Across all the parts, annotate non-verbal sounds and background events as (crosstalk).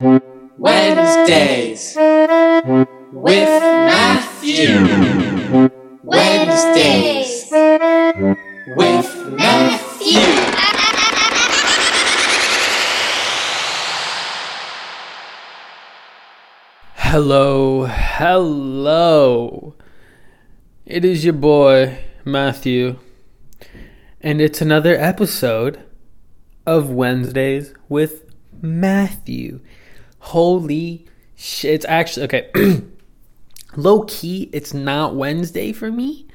Wednesdays with Matthew. Wednesdays with Matthew. Hello, hello. It is your boy, Matthew, and it's another episode of Wednesdays with Matthew. Holy shit. It's actually, okay. (clears throat) Low key, it's not Wednesday for me,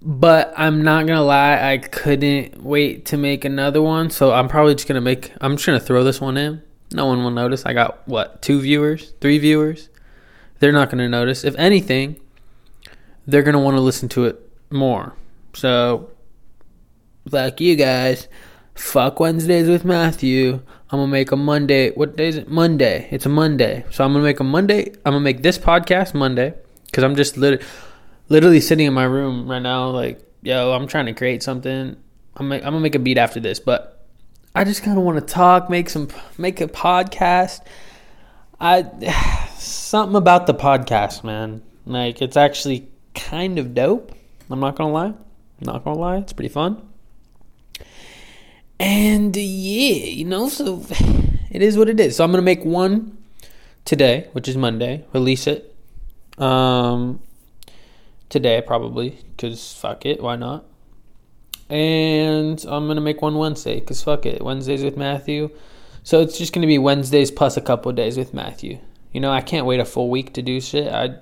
but I'm not gonna lie, I couldn't wait to make another one, so I'm probably just gonna make, I'm just gonna throw this one in. No one will notice. I got, what, two viewers? Three viewers? They're not gonna notice. If anything, they're gonna wanna listen to it more. So, like you guys, fuck Wednesdays with Matthew. I'm gonna make a Monday. What day is it? Monday. It's a Monday. So I'm gonna make a Monday. I'm gonna make this podcast Monday because I'm just lit- literally sitting in my room right now. Like, yo, I'm trying to create something. I'm, I'm gonna make a beat after this, but I just kind of want to talk, make some, make a podcast. I (sighs) something about the podcast, man. Like, it's actually kind of dope. I'm not gonna lie. I'm not gonna lie. It's pretty fun. And yeah, you know, so (sighs) it is what it is. So I'm gonna make one today, which is Monday. Release it um, today probably, cause fuck it, why not? And I'm gonna make one Wednesday, cause fuck it, Wednesdays with Matthew. So it's just gonna be Wednesdays plus a couple days with Matthew. You know, I can't wait a full week to do shit. I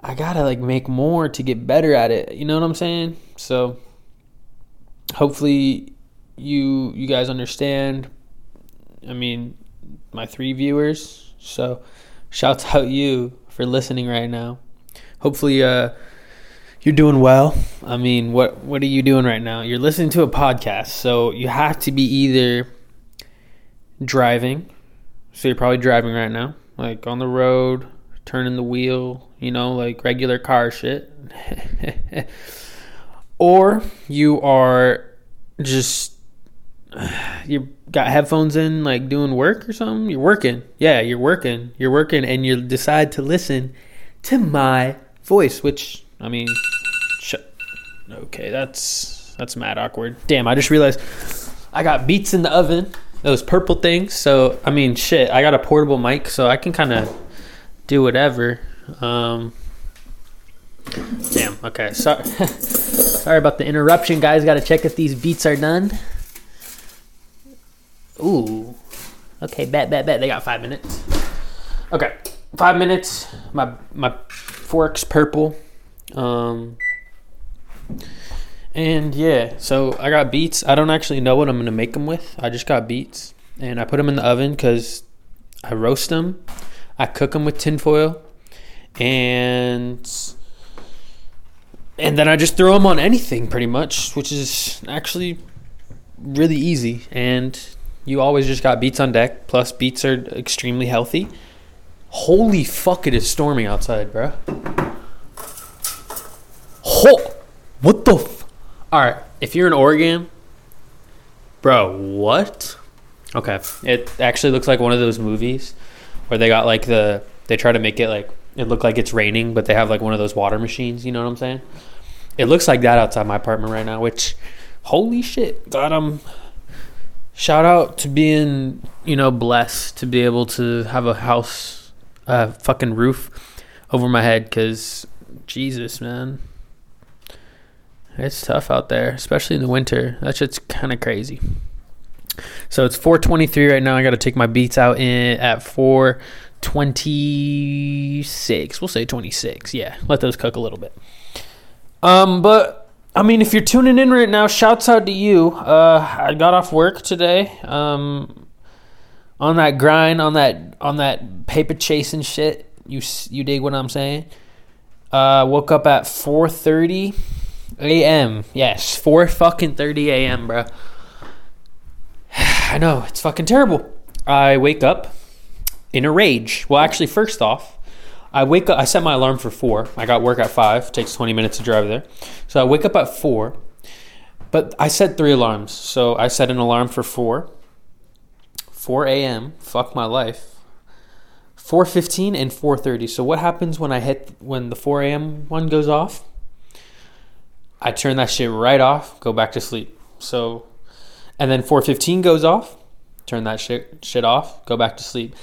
I gotta like make more to get better at it. You know what I'm saying? So hopefully you you guys understand. I mean, my three viewers. So, shouts (laughs) out you for listening right now. Hopefully, uh, you're doing well. I mean, what what are you doing right now? You're listening to a podcast, so you have to be either driving. So you're probably driving right now, like on the road, turning the wheel, you know, like regular car shit. (laughs) or you are just (sighs) you got headphones in like doing work or something? You're working. Yeah you're working. You're working and you decide to listen to my voice which i mean sh- okay that's that's mad awkward. Damn i just realized i got beats in the oven. Those purple things. So i mean shit i got a portable mic so i can kind of do whatever. Um damn okay sorry (laughs) sorry about the interruption guys. Gotta check if these beats are done Ooh. Okay, bet, bet, bet. They got five minutes. Okay, five minutes. My my fork's purple. Um. And yeah, so I got beets. I don't actually know what I'm gonna make them with. I just got beets, and I put them in the oven because I roast them. I cook them with tinfoil, and and then I just throw them on anything pretty much, which is actually really easy and you always just got beats on deck. Plus, beats are extremely healthy. Holy fuck! It is storming outside, bro. Ho! What the? F- All right, if you're in Oregon, bro, what? Okay, it actually looks like one of those movies where they got like the they try to make it like it look like it's raining, but they have like one of those water machines. You know what I'm saying? It looks like that outside my apartment right now. Which, holy shit, God, I'm shout out to being you know blessed to be able to have a house a fucking roof over my head because jesus man. It's tough out there especially in the winter. That shit's kind of crazy. So it's 423 right now. I gotta take my beats out in at 426 we'll say 26 yeah. Let those cook a little bit. Um but I mean, if you're tuning in right now, shouts out to you. Uh, I got off work today. Um, on that grind, on that on that paper chasing shit. You you dig what I'm saying? Uh, woke up at 4:30 a.m. Yes, 4 fucking 30 a.m., bro. (sighs) I know it's fucking terrible. I wake up in a rage. Well, actually, first off, I wake up. I set my alarm for four. I got work at five. Takes twenty minutes to drive there, so I wake up at four. But I set three alarms. So I set an alarm for four, 4 a.m. Fuck my life. 4:15 and 4:30. So what happens when I hit when the 4 a.m. one goes off? I turn that shit right off, go back to sleep. So, and then 4:15 goes off, turn that shit shit off, go back to sleep.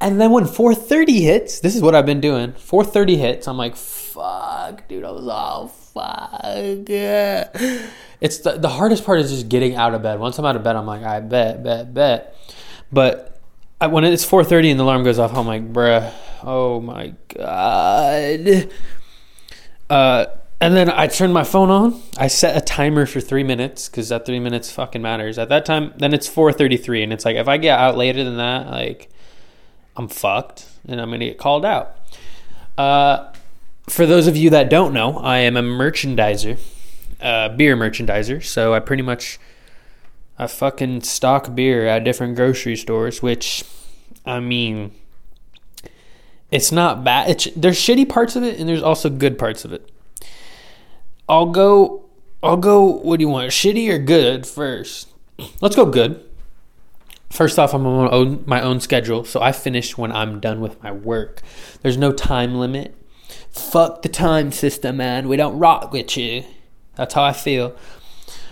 And then when 4:30 hits, this is what I've been doing. 4:30 hits, I'm like, fuck, dude, I was all fuck. Yeah. (laughs) It's the, the hardest part is just getting out of bed. Once I'm out of bed, I'm like, I bet, bet, bet. But I, when it's 4:30 and the alarm goes off, I'm like, bruh, oh my god. Uh, and then I turn my phone on. I set a timer for three minutes because that three minutes fucking matters. At that time, then it's 4:33, and it's like if I get out later than that, like I'm fucked, and I'm gonna get called out. Uh, for those of you that don't know, I am a merchandiser, beer merchandiser. So I pretty much I fucking stock beer at different grocery stores, which I mean, it's not bad. It's, there's shitty parts of it, and there's also good parts of it. I'll go. I'll go. What do you want? Shitty or good first? Let's go good. First off, I'm on my own, schedule, so I finish when I'm done with my work. There's no time limit. Fuck the time system, man. We don't rock with you. That's how I feel.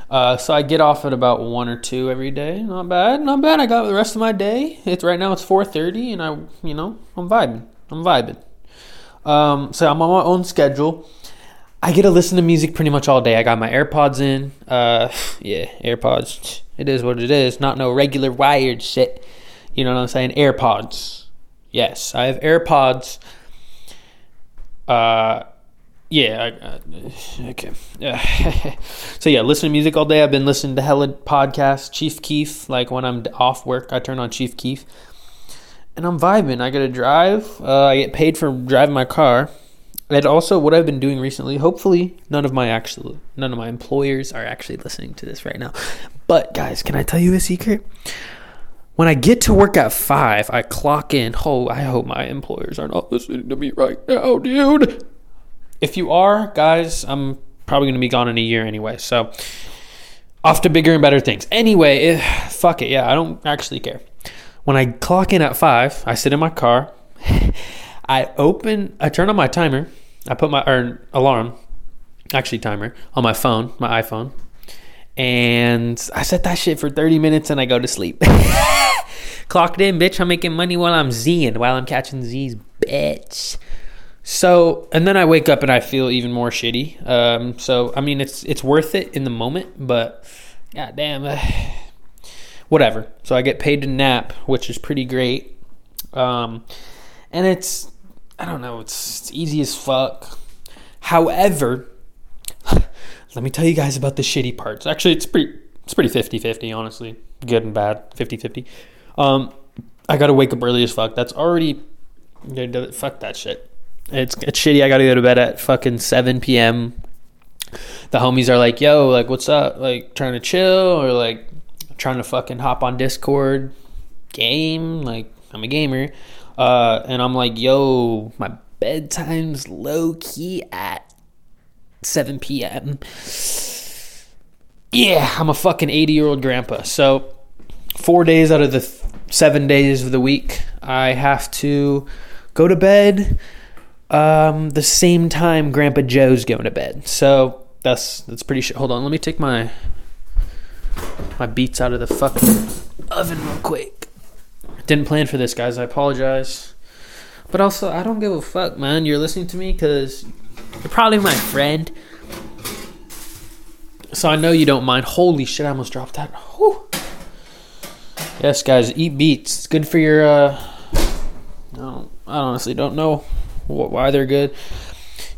Uh, so I get off at about one or two every day. Not bad, not bad. I got the rest of my day. It's right now. It's four thirty, and I, you know, I'm vibing. I'm vibing. Um, so I'm on my own schedule. I get to listen to music pretty much all day. I got my AirPods in. Uh, yeah, AirPods. It is what it is. Not no regular wired shit. You know what I'm saying? AirPods. Yes, I have AirPods. Uh, yeah. I, okay. (laughs) so yeah, listen to music all day. I've been listening to hella podcasts. Chief Keef. Like when I'm off work, I turn on Chief Keef, and I'm vibing. I get to drive. Uh, I get paid for driving my car. And also, what I've been doing recently. Hopefully, none of my actual none of my employers are actually listening to this right now. But guys, can I tell you a secret? When I get to work at five, I clock in. Oh, I hope my employers are not listening to me right now, dude. If you are, guys, I'm probably going to be gone in a year anyway. So, off to bigger and better things. Anyway, eh, fuck it. Yeah, I don't actually care. When I clock in at five, I sit in my car. (laughs) I open, I turn on my timer. I put my or alarm, actually timer, on my phone, my iPhone, and I set that shit for 30 minutes and I go to sleep. (laughs) Clocked in, bitch. I'm making money while I'm Zing, while I'm catching Z's, bitch. So, and then I wake up and I feel even more shitty. Um, so, I mean, it's it's worth it in the moment, but goddamn, uh, (sighs) whatever. So I get paid to nap, which is pretty great. Um, and it's I don't know, it's, it's easy as fuck. However, (sighs) let me tell you guys about the shitty parts. Actually, it's pretty it's pretty 50-50, honestly. Good and bad, 50-50. Um, I got to wake up early as fuck. That's already fuck that shit. It's it's shitty. I got to go to bed at fucking 7 p.m. The homies are like, "Yo, like what's up? Like trying to chill or like trying to fucking hop on Discord game? Like I'm a gamer." Uh, and I'm like, yo, my bedtime's low key at 7 p.m. Yeah, I'm a fucking 80 year old grandpa. So, four days out of the th- seven days of the week, I have to go to bed um, the same time Grandpa Joe's going to bed. So, that's that's pretty shit. Hold on, let me take my my beats out of the fucking oven real quick. Didn't plan for this, guys. I apologize. But also, I don't give a fuck, man. You're listening to me because you're probably my friend. So I know you don't mind. Holy shit, I almost dropped that. Whew. Yes, guys, eat beets. It's good for your. Uh, I, don't, I honestly don't know why they're good.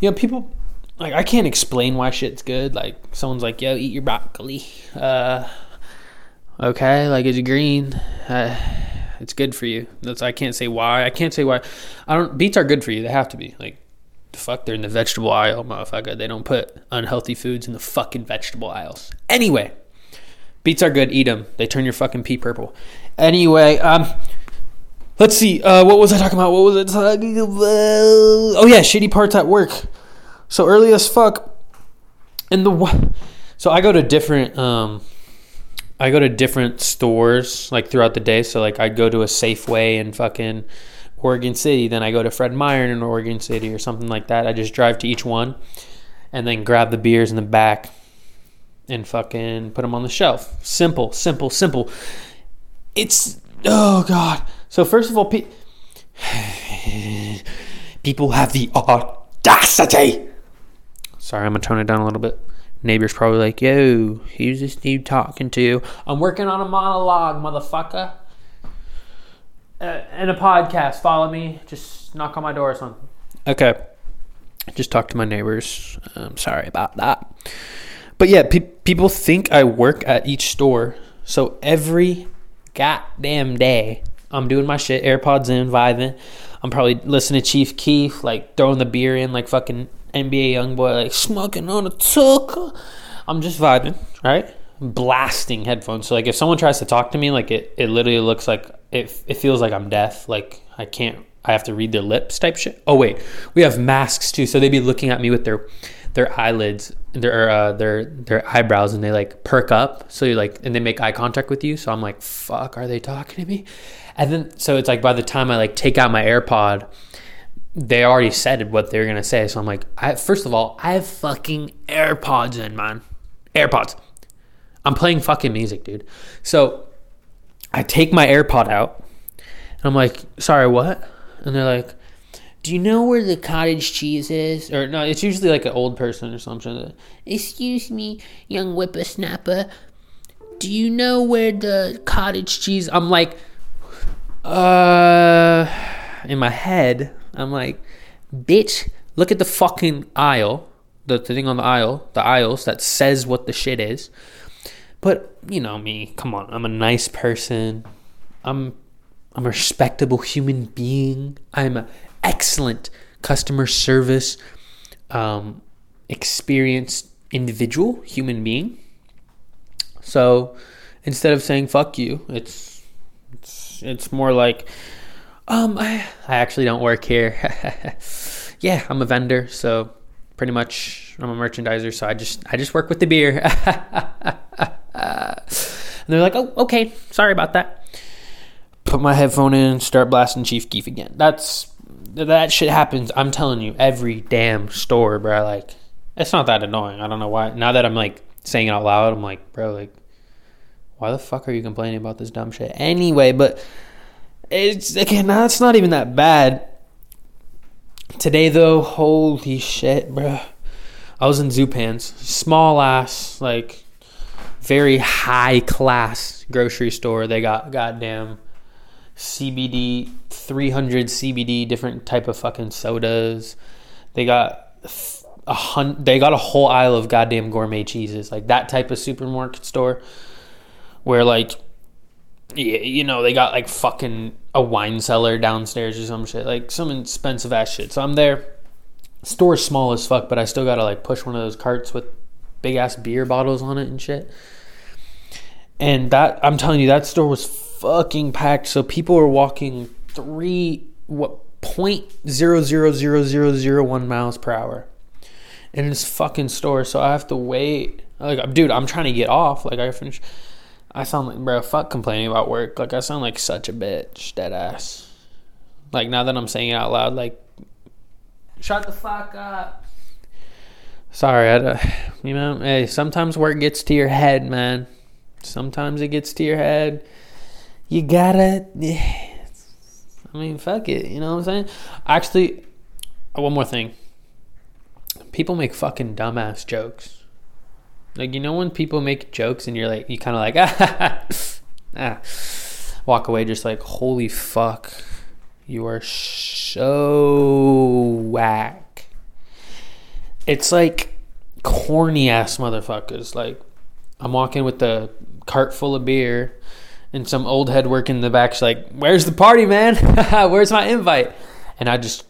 You know, people. Like, I can't explain why shit's good. Like, someone's like, yo, eat your broccoli. Uh, okay, like, it's green. Uh, it's good for you. That's I can't say why. I can't say why. I don't. Beets are good for you. They have to be. Like, fuck, they're in the vegetable aisle, motherfucker. They don't put unhealthy foods in the fucking vegetable aisles. Anyway, beets are good. Eat them. They turn your fucking pee purple. Anyway, um, let's see. Uh, what was I talking about? What was I talking about? Oh yeah, shitty parts at work. So early as fuck. In the so I go to different um I go to different stores like throughout the day. So like I go to a Safeway in fucking Oregon City, then I go to Fred Meyer in Oregon City or something like that. I just drive to each one and then grab the beers in the back and fucking put them on the shelf. Simple, simple, simple. It's oh god. So first of all, pe- (sighs) people have the audacity. Sorry, I'm gonna tone it down a little bit. Neighbor's probably like, "Yo, who's this dude talking to?" I'm working on a monologue, motherfucker. Uh, and a podcast. Follow me. Just knock on my door or something. Okay. Just talk to my neighbors. I'm sorry about that. But yeah, pe- people think I work at each store. So every goddamn day, I'm doing my shit, AirPods in, vibing. I'm probably listening to Chief Keef, like throwing the beer in, like fucking NBA YoungBoy, like smoking on a tuck. I'm just vibing, right? Blasting headphones. So like, if someone tries to talk to me, like it, it literally looks like it. It feels like I'm deaf. Like I can't. I have to read their lips type shit. Oh wait, we have masks too, so they'd be looking at me with their their eyelids, their uh, their their eyebrows, and they like perk up. So you like, and they make eye contact with you. So I'm like, fuck, are they talking to me? And then so it's like by the time I like take out my AirPod, they already said what they're gonna say. So I'm like, I first of all, I have fucking AirPods in, man. AirPods. I'm playing fucking music, dude. So I take my AirPod out, and I'm like, sorry, what? And they're like, do you know where the cottage cheese is? Or no, it's usually like an old person or something. Excuse me, young whippersnapper. Do you know where the cottage cheese? I'm like, uh, in my head, I'm like, bitch, look at the fucking aisle, the, thing on the aisle, the aisles that says what the shit is. But you know me, come on, I'm a nice person. I'm I'm a respectable human being. I'm an excellent customer service um, experienced individual, human being. So instead of saying "fuck you," it's it's it's more like, um, I, I actually don't work here. (laughs) yeah, I'm a vendor, so pretty much I'm a merchandiser. So I just I just work with the beer. (laughs) and they're like, "Oh, okay, sorry about that." Put my headphone in, start blasting Chief Keef again. That's that shit happens. I'm telling you, every damn store, bro. Like, it's not that annoying. I don't know why. Now that I'm like saying it out loud, I'm like, bro, like, why the fuck are you complaining about this dumb shit anyway? But it's again, that's not even that bad. Today though, holy shit, bro. I was in Zupans, small ass, like very high class grocery store. They got goddamn CBD, 300 CBD, different type of fucking sodas. They got a hun- They got a whole aisle of goddamn gourmet cheeses, like that type of supermarket store, where like, you know, they got like fucking a wine cellar downstairs or some shit, like some expensive ass shit. So I'm there. Store's small as fuck, but I still gotta like push one of those carts with big ass beer bottles on it and shit. And that I'm telling you, that store was fucking packed. So people were walking three what point zero zero zero zero zero one miles per hour in this fucking store. So I have to wait. Like, dude, I'm trying to get off. Like, I finish. I sound like bro. Fuck complaining about work. Like, I sound like such a bitch. Dead ass. Like now that I'm saying it out loud, like, shut the fuck up. Sorry, I, you know, hey, sometimes work gets to your head, man. Sometimes it gets to your head. You gotta. (sighs) I mean, fuck it. You know what I'm saying? Actually, one more thing. People make fucking dumbass jokes. Like, you know, when people make jokes and you're like, you kind of like, ah, (laughs) ah, walk away just like, holy fuck, you are so whack. It's like corny ass motherfuckers. Like, I'm walking with the cart full of beer, and some old head working in the back's like, "Where's the party, man? (laughs) Where's my invite?" And I just,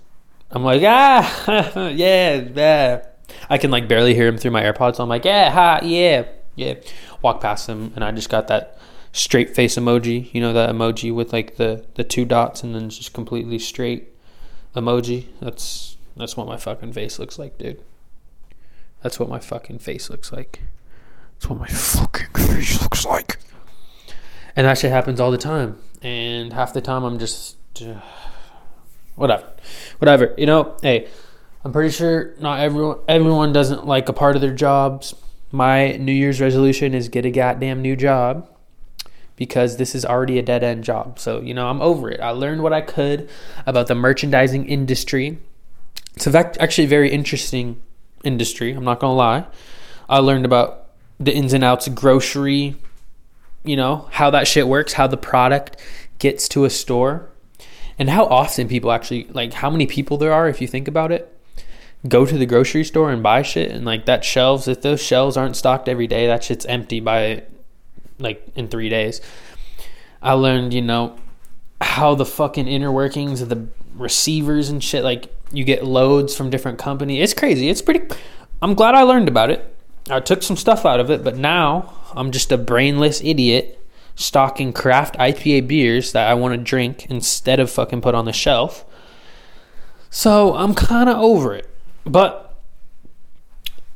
I'm like, ah, (laughs) yeah, yeah. I can like barely hear him through my AirPods. So I'm like, yeah, ha, yeah, yeah. Walk past him, and I just got that straight face emoji. You know that emoji with like the the two dots and then just completely straight emoji. That's that's what my fucking face looks like, dude. That's what my fucking face looks like. That's what my fucking face looks like. And that shit happens all the time. And half the time I'm just uh, (sighs) whatever. Whatever. You know, hey, I'm pretty sure not everyone everyone doesn't like a part of their jobs. My New Year's resolution is get a goddamn new job because this is already a dead end job. So, you know, I'm over it. I learned what I could about the merchandising industry. It's actually a very interesting industry, I'm not going to lie. I learned about the ins and outs of grocery, you know, how that shit works, how the product gets to a store, and how often people actually, like, how many people there are, if you think about it, go to the grocery store and buy shit. And, like, that shelves, if those shelves aren't stocked every day, that shit's empty by, like, in three days. I learned, you know, how the fucking inner workings of the receivers and shit, like, you get loads from different companies. It's crazy. It's pretty. I'm glad I learned about it. I took some stuff out of it, but now I'm just a brainless idiot stocking craft IPA beers that I want to drink instead of fucking put on the shelf. So I'm kind of over it. But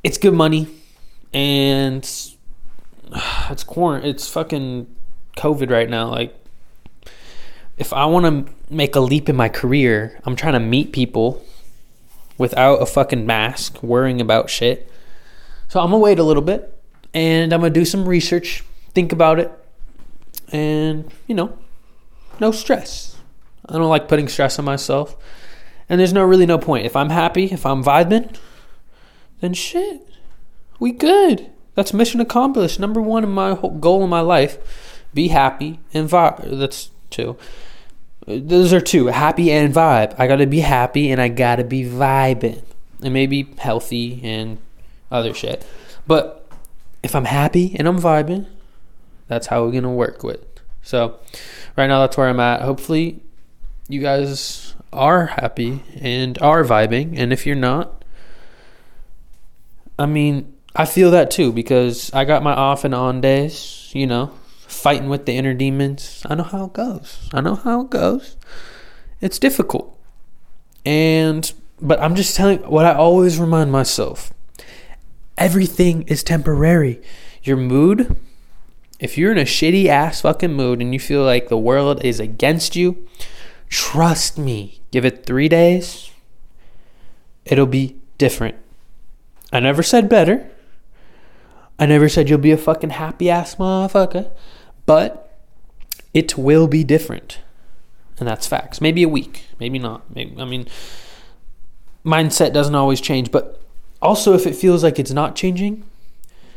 it's good money and it's quarant it's fucking COVID right now. Like if I want to make a leap in my career, I'm trying to meet people without a fucking mask, worrying about shit. So I'm gonna wait a little bit and I'm gonna do some research, think about it, and you know, no stress. I don't like putting stress on myself. And there's no really no point. If I'm happy, if I'm vibing, then shit. We good. That's mission accomplished. Number one in my whole goal in my life. Be happy and vibe. That's two. Those are two. Happy and vibe. I gotta be happy and I gotta be vibing. And maybe healthy and other shit. But if I'm happy and I'm vibing, that's how we're gonna work with. So right now that's where I'm at. Hopefully you guys are happy and are vibing. And if you're not, I mean, I feel that too because I got my off and on days, you know, fighting with the inner demons. I know how it goes. I know how it goes. It's difficult. And but I'm just telling what I always remind myself everything is temporary. Your mood, if you're in a shitty ass fucking mood and you feel like the world is against you, trust me, give it three days, it'll be different. I never said better. I never said you'll be a fucking happy ass motherfucker, but it will be different. And that's facts. Maybe a week, maybe not. Maybe I mean mindset doesn't always change, but also, if it feels like it's not changing,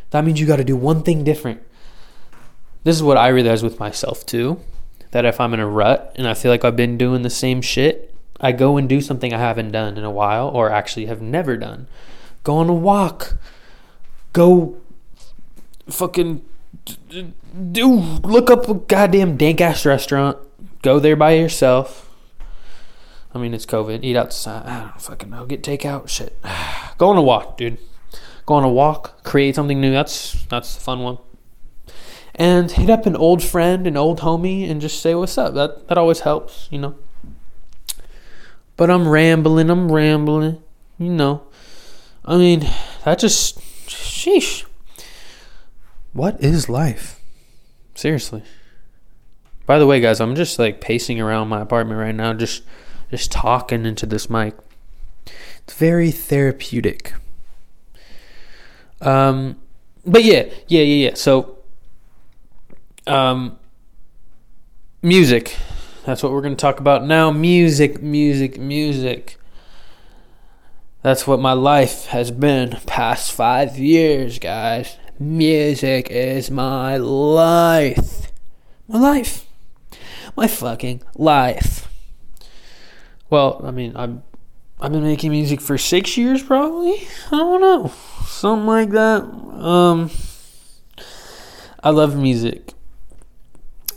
that means you got to do one thing different. This is what I realize with myself too that if I'm in a rut and I feel like I've been doing the same shit, I go and do something I haven't done in a while or actually have never done. Go on a walk. Go fucking do look up a goddamn dank ass restaurant. Go there by yourself I mean, it's COVID. Eat outside. I don't fucking know. Get takeout. Shit. (sighs) Go on a walk, dude. Go on a walk. Create something new. That's that's the fun one. And hit up an old friend, an old homie, and just say what's up. That that always helps, you know. But I'm rambling. I'm rambling. You know. I mean, that just sheesh. What is life? Seriously. By the way, guys, I'm just like pacing around my apartment right now, just just talking into this mic. It's very therapeutic. Um, but yeah, yeah, yeah, yeah. So, um, music. That's what we're going to talk about now. Music, music, music. That's what my life has been past five years, guys. Music is my life. My life. My fucking life. Well, I mean, I've I've been making music for six years, probably. I don't know, something like that. Um, I love music.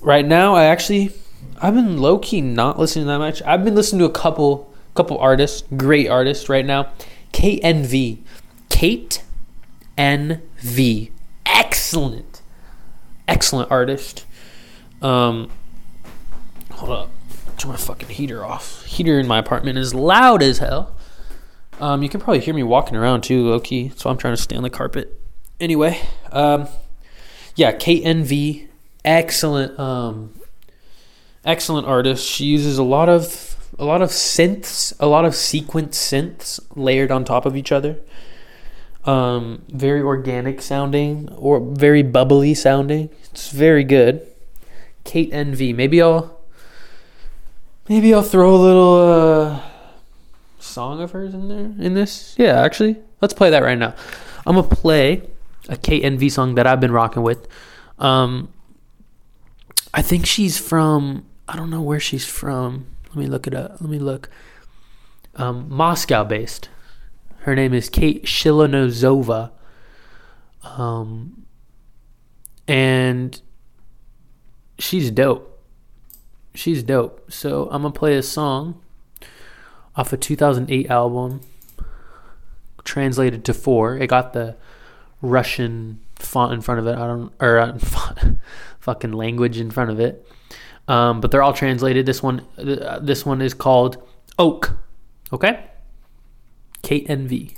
Right now, I actually I've been low key not listening that much. I've been listening to a couple couple artists, great artists right now. KNV, Kate N V, excellent, excellent artist. Um, hold up turn my fucking heater off. Heater in my apartment is loud as hell. Um, you can probably hear me walking around too, low key. So I'm trying to stay on the carpet. Anyway, um, yeah, KNV, excellent, um, excellent artist. She uses a lot of a lot of synths, a lot of sequence synths layered on top of each other. Um, very organic sounding or very bubbly sounding. It's very good. Kate NV. Maybe I'll maybe I'll throw a little uh, song of hers in there in this. Yeah, actually, let's play that right now. I'm gonna play a Kate NV song that I've been rocking with. Um, I think she's from. I don't know where she's from. Let me look it up. Let me look. Um, Moscow based. Her name is Kate Shilonosova. Um, and she's dope. She's dope. So I'm gonna play a song off a 2008 album, translated to four. It got the Russian font in front of it. I don't or uh, (laughs) font, fucking language in front of it. Um, but they're all translated. This one, uh, this one is called Oak. Okay. Kate NV.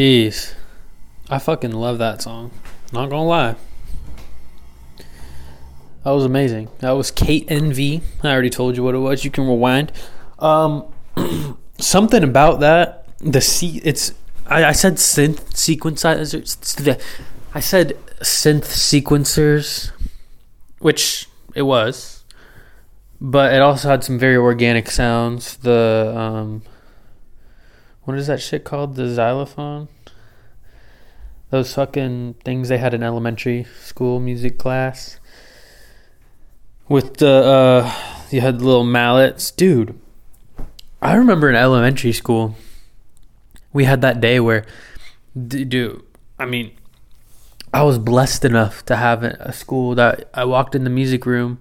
Jeez. I fucking love that song. Not gonna lie. That was amazing. That was Kate NV. I already told you what it was. You can rewind. Um, (clears throat) something about that. The C. It's. I, I said synth sequencers. I said synth sequencers, which it was, but it also had some very organic sounds. The um, what is that shit called? The xylophone. Those fucking things they had in elementary school music class. With the uh, you had little mallets, dude. I remember in elementary school, we had that day where, dude. I mean, I was blessed enough to have a school that I walked in the music room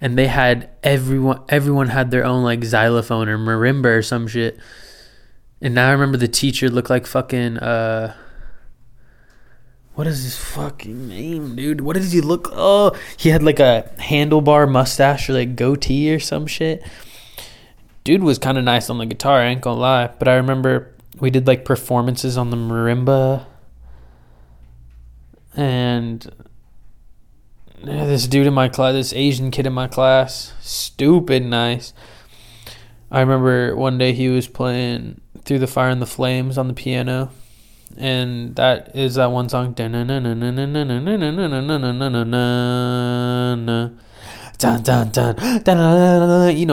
and they had everyone everyone had their own like xylophone or marimba or some shit. And now I remember the teacher looked like fucking uh what is his fucking name, dude? What does he look? Oh, he had like a handlebar mustache or like goatee or some shit. Dude was kind of nice on the guitar, I ain't gonna lie. But I remember we did like performances on the marimba and yeah, this dude in my class, this Asian kid in my class, stupid nice. I remember one day he was playing Through the Fire and the Flames on the piano. And that is that one song. You know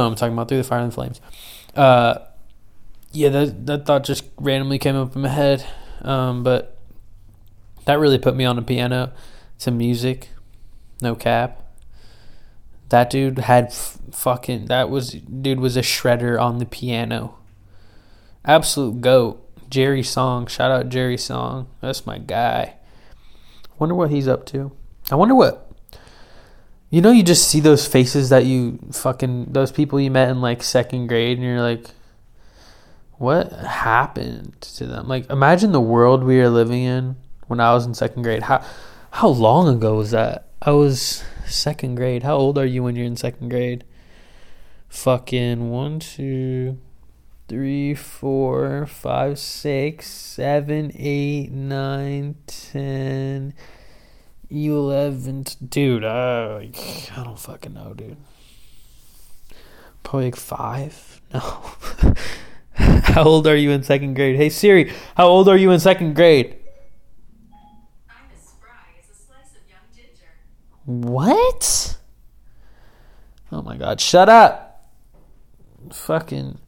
what I'm talking about. Through the Fire and the Flames. Uh, yeah, that, that thought just randomly came up in my head. Um, but that really put me on the piano to music. No cap. That dude had f- fucking that was dude was a shredder on the piano. Absolute goat. Jerry Song. Shout out Jerry Song. That's my guy. Wonder what he's up to. I wonder what you know you just see those faces that you fucking those people you met in like second grade and you're like what happened to them? Like imagine the world we are living in when I was in second grade. How how long ago was that? I was second grade. How old are you when you're in second grade? Fucking one, two, three, four, five, six, seven, eight, nine, ten, eleven. Dude, like, I don't fucking know, dude. Probably like five. (laughs) No. (laughs) how old are you in second grade? Hey Siri, how old are you in second grade? I'm as spry as a slice of young ginger. What? Oh my god, shut up. Fucking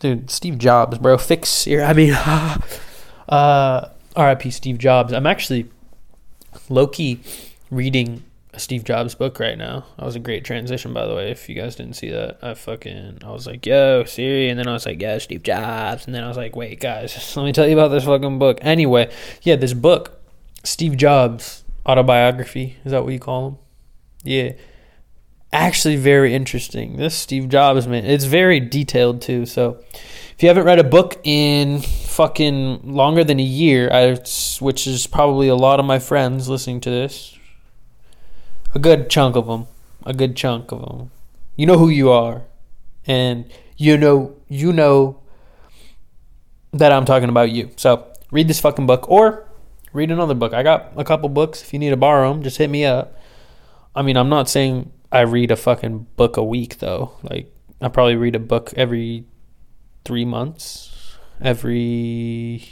dude, Steve Jobs, bro. Fix your I mean (laughs) uh RIP Steve Jobs. I'm actually low key reading a Steve Jobs book right now. That was a great transition by the way, if you guys didn't see that. I fucking I was like, yo, Siri, and then I was like, yeah, Steve Jobs, and then I was like, wait, guys, (laughs) let me tell you about this fucking book. Anyway, yeah, this book, Steve Jobs autobiography. Is that what you call them? Yeah. Actually, very interesting. This Steve Jobs, man, it's very detailed too. So, if you haven't read a book in fucking longer than a year, I, which is probably a lot of my friends listening to this, a good chunk of them, a good chunk of them, you know who you are, and you know you know that I'm talking about you. So read this fucking book, or read another book. I got a couple books. If you need to borrow them, just hit me up. I mean, I'm not saying I read a fucking book a week though. Like I probably read a book every three months. Every,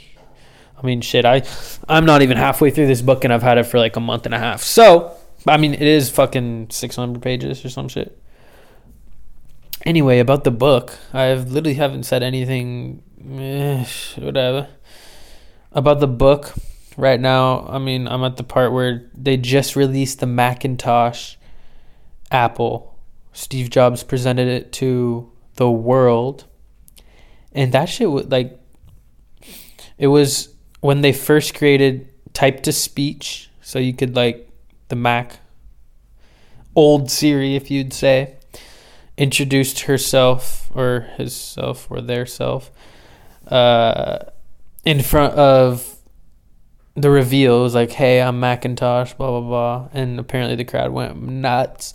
I mean, shit. I, I'm not even halfway through this book, and I've had it for like a month and a half. So, I mean, it is fucking 600 pages or some shit. Anyway, about the book, I literally haven't said anything. Eh, whatever. About the book, right now, I mean, I'm at the part where they just released the Macintosh Apple. Steve Jobs presented it to the world. And that shit was like it was when they first created type to speech, so you could like the Mac old Siri if you'd say introduced herself or his self or their self uh, in front of the reveal It was like, "Hey, I'm Macintosh," blah blah blah, and apparently the crowd went nuts.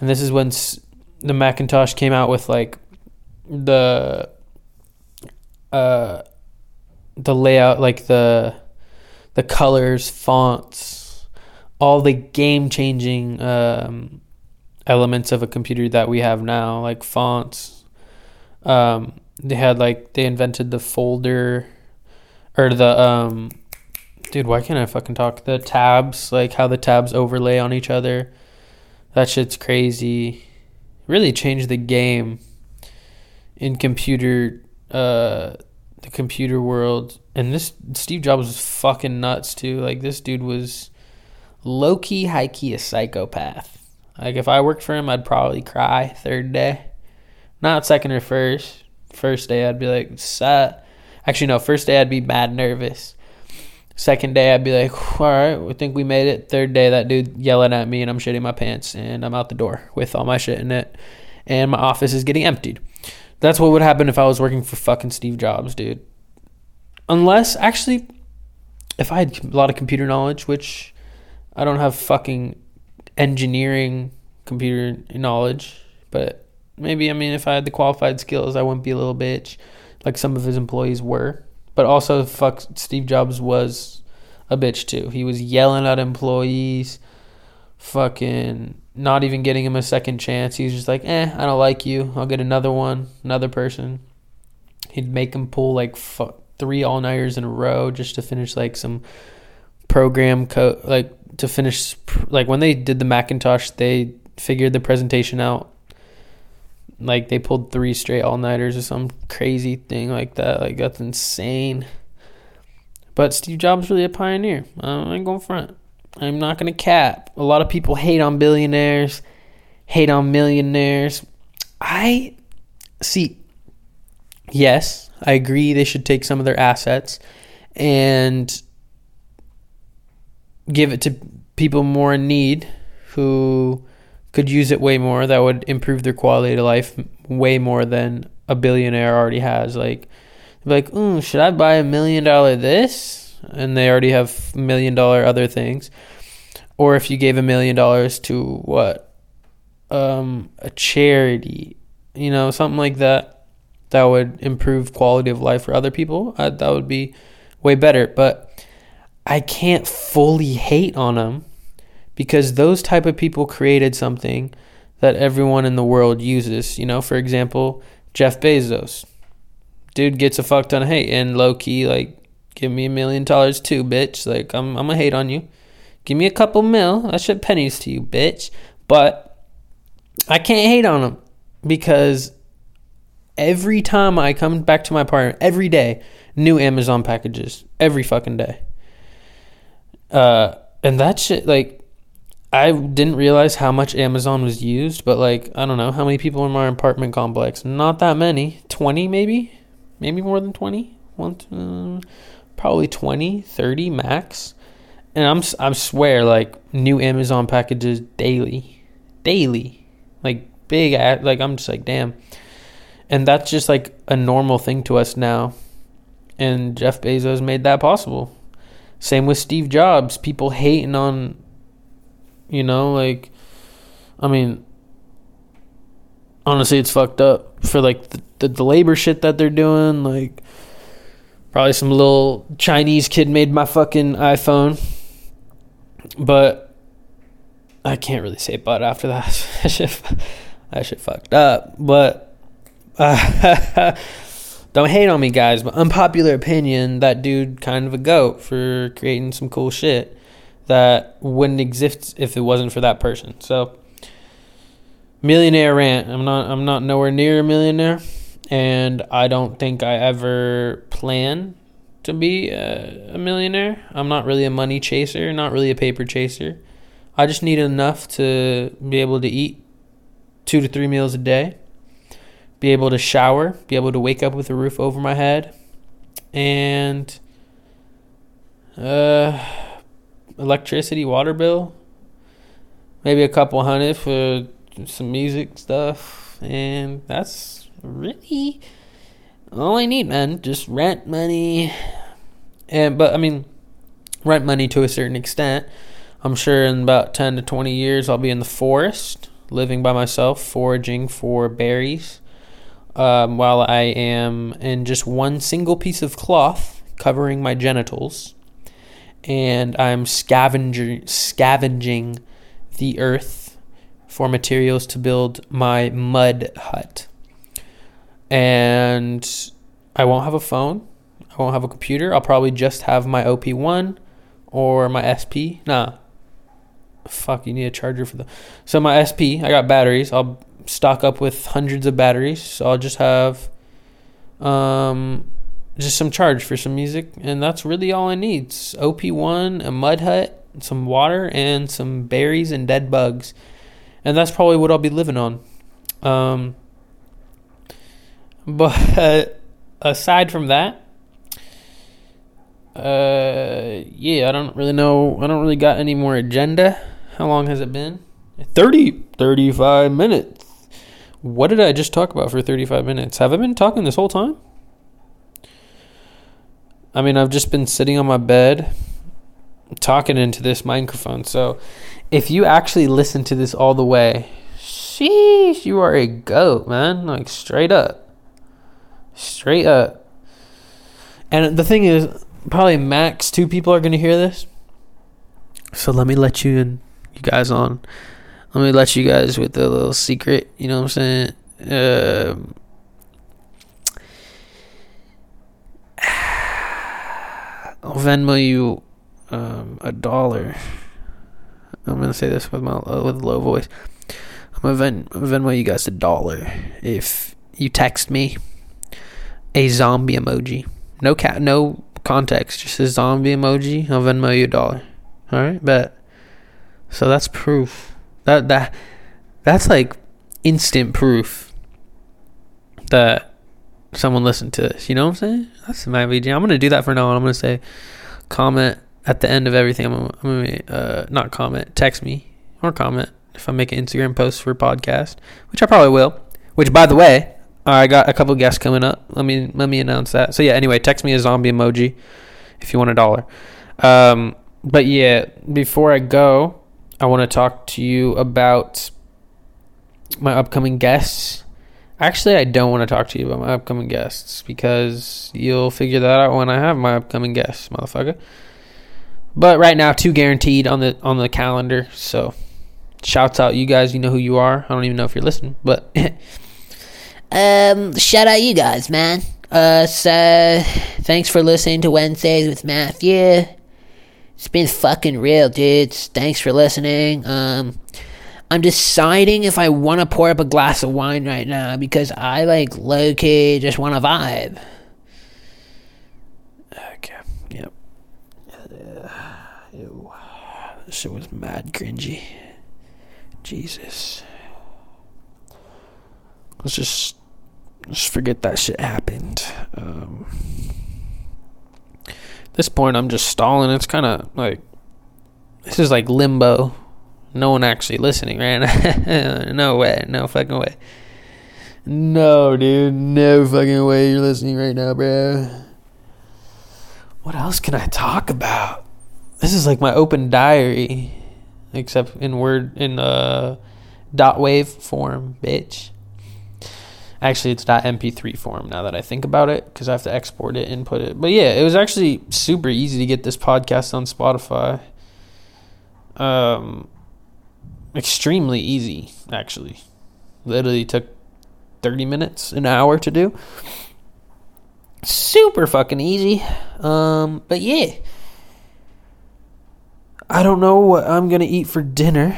And this is when the Macintosh came out with like the uh the layout, like the the colors, fonts, all the game changing um, elements of a computer that we have now, like fonts. Um, they had like they invented the folder or the um dude why can't i fucking talk the tabs like how the tabs overlay on each other that shit's crazy. Really changed the game in computer uh the computer world. And this steve jobs was fucking nuts too. Like this dude was low-key high-key a psychopath. Like if i worked for him i'd probably cry third day. Not second or first first day i'd be like set actually no first day i'd be mad nervous second day i'd be like all right we think we made it. Third day that dude yelling at me and i'm shitting my pants and i'm out the door with all my shit in it. And my office is getting emptied. That's what would happen if i was working for fucking steve jobs dude. Unless actually if i had a lot of computer knowledge which i don't have fucking engineering computer knowledge but maybe i mean if i had the qualified skills i wouldn't be a little bitch like some of his employees were. But also, fuck, Steve Jobs was a bitch too. He was yelling at employees, fucking not even getting him a second chance. He's just like, eh, I don't like you. I'll get another one, another person. He'd make him pull like three all nighters in a row just to finish like some program code, like to finish, like when they did the Macintosh, they figured the presentation out like they pulled three straight all nighters or some crazy thing like that. Like that's insane. But Steve Jobs really a pioneer. Um, I ain't going front. I'm not gonna cap. A lot of people hate on billionaires, hate on millionaires. I see. Yes, I agree. They should take some of their assets and give it to people more in need who could use it way more that would improve their quality of life way more than a billionaire already has. Like like mm, should i buy a million dollar this? And they already have million dollar other things. Or if you gave a million dollars to what? Um a charity you know something like that that would improve quality of life for other people uh, that would be way better. But i can't fully hate on them because those type of people created something that everyone in the world uses. You know, for example, Jeff Bezos. Dude gets a fuck ton of hate and low key like give me a million dollars too, bitch. Like I'm I'm gonna hate on you. Give me a couple mil. I should pennies to you, bitch. But I can't hate on him because every time I come back to my apartment, every day, new Amazon packages. Every fucking day. Uh and that shit like I didn't realize how much Amazon was used, but like I don't know how many people in my apartment complex. Not that many. 20 maybe? Maybe more than 20? One uh, probably 20, 30 max. And I'm I swear like new Amazon packages daily. Daily. Like big ad, like I'm just like damn. And that's just like a normal thing to us now. And Jeff Bezos made that possible. Same with Steve Jobs. People hating on you know, like, I mean, honestly, it's fucked up for like the, the, the labor shit that they're doing. Like, probably some little Chinese kid made my fucking iPhone, but I can't really say but after that. (laughs) that shit fucked up. But uh, (laughs) don't hate on me, guys. But unpopular opinion, that dude kind of a goat for creating some cool shit that wouldn't exist if it wasn't for that person. So millionaire rant. I'm not I'm not nowhere near a millionaire and I don't think I ever plan to be a, a millionaire. I'm not really a money chaser, not really a paper chaser. I just need enough to be able to eat 2 to 3 meals a day, be able to shower, be able to wake up with a roof over my head and uh electricity, water bill. Maybe a couple hundred for some music stuff, and that's really all I need, man. Just rent money, and but I mean, rent money to a certain extent. I'm sure in about ten to twenty years, I'll be in the forest, living by myself, foraging for berries, um, while I am in just one single piece of cloth covering my genitals, and I'm scavenging scavenging the earth for materials to build my mud hut. And I won't have a phone. I won't have a computer. I'll probably just have my OP1 or my SP. Nah. Fuck, you need a charger for the. So my SP, I got batteries. I'll stock up with hundreds of batteries. So I'll just have um just some charge for some music and that's really all I need. It's OP1, a mud hut, some water and some berries and dead bugs. And that's probably what I'll be living on. Um (laughs) but aside from that, uh, yeah, I don't really know. I don't really got any more agenda. How long has it been? 30, 35 minutes. What did I just talk about for 35 minutes? Have I been talking this whole time? I mean, I've just been sitting on my bed talking into this microphone. So if you actually listen to this all the way, sheesh, you are a goat, man. Like, straight up. Straight up. And the thing is, probably max two people are going to hear this. So let me let you and you guys on. Let me let you guys with a little secret. You know what I'm saying? Um, I'll Venmo you um, a dollar. I'm gonna say this with my uh, with low voice. I'm gonna Ven- Venmo you guys a dollar if you text me a zombie emoji. No cat, no context, just a zombie emoji. I'll Venmo you a dollar. All right, bet. So that's proof. That that that's like instant proof that someone listened to this. You know what I'm saying? That's my VG. I'm gonna do that for now. I'm gonna say comment at the end of everything. I'm gonna, I'm gonna uh, not comment, text me or comment if I make an Instagram post for a podcast, which I probably will. Which, by the way, I got a couple guests coming up. Let me let me announce that. So yeah. Anyway, text me a zombie emoji if you want a dollar. Um, but yeah, before I go, I want to talk to you about my upcoming guests. Actually, I don't want to talk to you about my upcoming guests because you'll figure that out when I have my upcoming guests, motherfucker. But right now, two guaranteed on the on the calendar. So, shouts out you guys. You know who you are. I don't even know if you're listening, but (laughs) Um, shout out you guys, man. Uh, so thanks for listening to Wednesdays with Matthew. It's been fucking real, dudes. Thanks for listening. Um, I'm deciding if I want to pour up a glass of wine right now because I like low key just want to vibe. okay, yep. (sighs) Ew. This shit was mad cringy. Jesus. Let's just just forget that shit happened. Um, this point, I'm just stalling. It's kind of like this is like limbo. No one actually listening, right? (laughs) no way. No fucking way. No, dude. No fucking way you're listening right now, bro. What else can I talk about? This is like my open diary, except in word in uh dot WAV form, bitch. Actually, it's not MP3 form now that I think about it because I have to export it and put it. But yeah, it was actually super easy to get this podcast on Spotify. Um, extremely easy, actually. Literally took 30 minutes, an hour to do. Super fucking easy. Um, but yeah. I don't know what I'm going to eat for dinner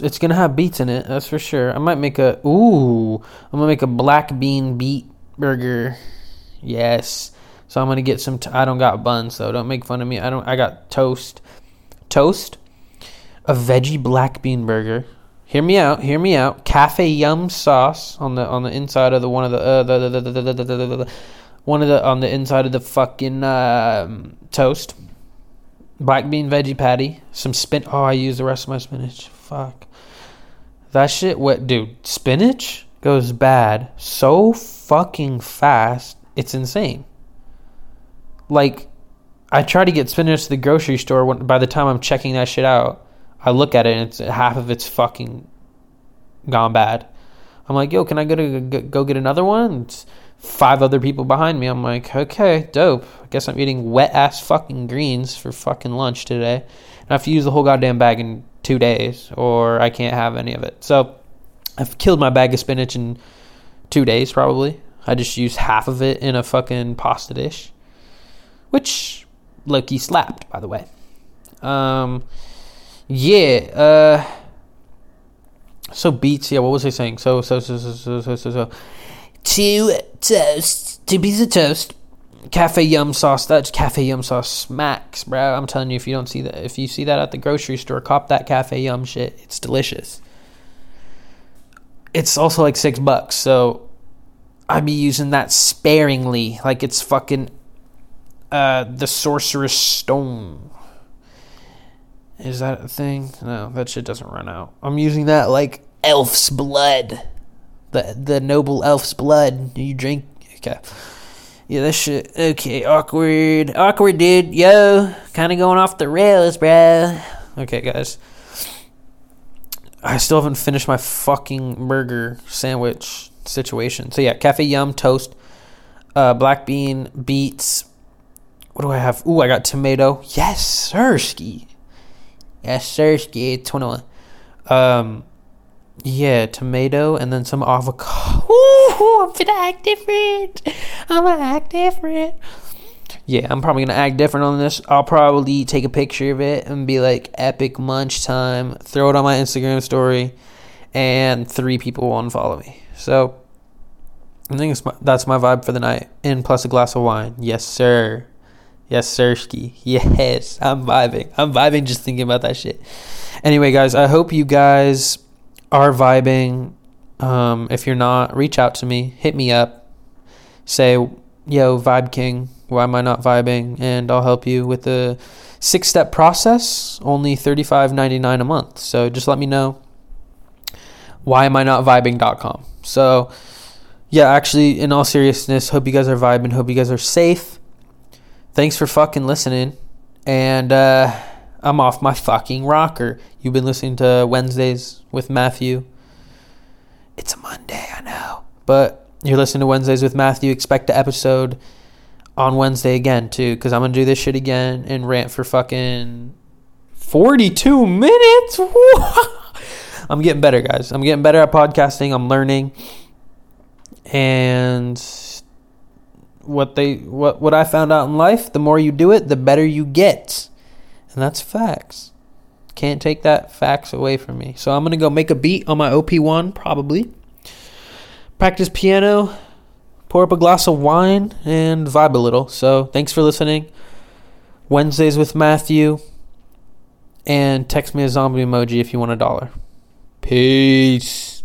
it's gonna have beets in it. That's for sure. I might make a ooh. I'm gonna make a black bean beet burger. Yes. So I'm gonna get some. I don't got buns, so don't make fun of me. I don't. I got toast. Toast a veggie black bean burger. Hear me out. Hear me out. Cafe Yumm sauce on the on the inside of the one of the, uh, the, the, the one of the on the inside of the fucking uh, toast. Black bean veggie patty. Some spin. Oh, I use the rest of my spinach. Fuck. That shit. What, dude? Spinach goes bad so fucking fast. It's insane. Like, I try to get spinach to the grocery store when, by the time I'm checking that shit out I look at it and it's half of it's fucking gone bad. I'm like, yo, can I go to go get another one? It's five other people behind me. I'm like, okay, dope. I guess I'm eating wet ass fucking greens for fucking lunch today. And I have to use the whole goddamn bag in two days, or I can't have any of it. So I've killed my bag of spinach in two days probably. I just used half of it in a fucking pasta dish, which Loki slapped, by the way. Um, yeah. Uh, so beets. Yeah. What was I saying? So so so so so so so. Two toast. Two pieces of toast. Cafe Yumm sauce. That Cafe Yumm sauce smacks, bro. I'm telling you, if you don't see that, if you see that at the grocery store, cop that Cafe Yumm shit. It's delicious. It's also like six bucks, so I'd be using that sparingly, like it's fucking uh, the Sorcerer's Stone. Is that a thing? No, that shit doesn't run out. I'm using that like elf's blood. The the noble elf's blood. You drink okay. Yeah, that shit okay, awkward. Awkward dude, yo. Kinda going off the rails, bro. Okay, guys. I still haven't finished my fucking burger sandwich situation. So yeah, cafe yumm toast, uh, black bean, beets, what do I have? Ooh, I got tomato. Yes, sirski. Yes, sirski. 21. Um, yeah, tomato and then some avocado. (laughs) Ooh, I'm gonna act different. I'm gonna act different. Yeah, I'm probably gonna act different on this. I'll probably take a picture of it and be like epic munch time, throw it on my Instagram story, and three people will unfollow me. So I think my, that's my vibe for the night. And plus a glass of wine. Yes, sir. Yes, Sirski. Yes, I'm vibing. I'm vibing just thinking about that shit. Anyway, guys, I hope you guys are vibing. Um, if you're not, reach out to me. Hit me up. Say, yo, Vibe King, why am I not vibing? And I'll help you with the six step process. Only $35.99 a month. So just let me know. Why am I not vibing.com? So, yeah, actually, in all seriousness, hope you guys are vibing. Hope you guys are safe thanks for fucking listening. And uh, I'm off my fucking rocker. You've been listening to Wednesdays with Matthew. It's a Monday, I know. But you're listening to Wednesdays with Matthew. Expect the episode on Wednesday again, too, because I'm going to do this shit again and rant for fucking 42 minutes. (laughs) I'm getting better, guys. I'm getting better at podcasting. I'm learning. And what they what what I found out in life, the more you do it, the better you get. And that's facts. Can't take that facts away from me. So I'm going to go make a beat on my OP1 probably. Practice piano, pour up a glass of wine and vibe a little. So, thanks for listening. Wednesdays with Matthew and text me a zombie emoji if you want a dollar. Peace.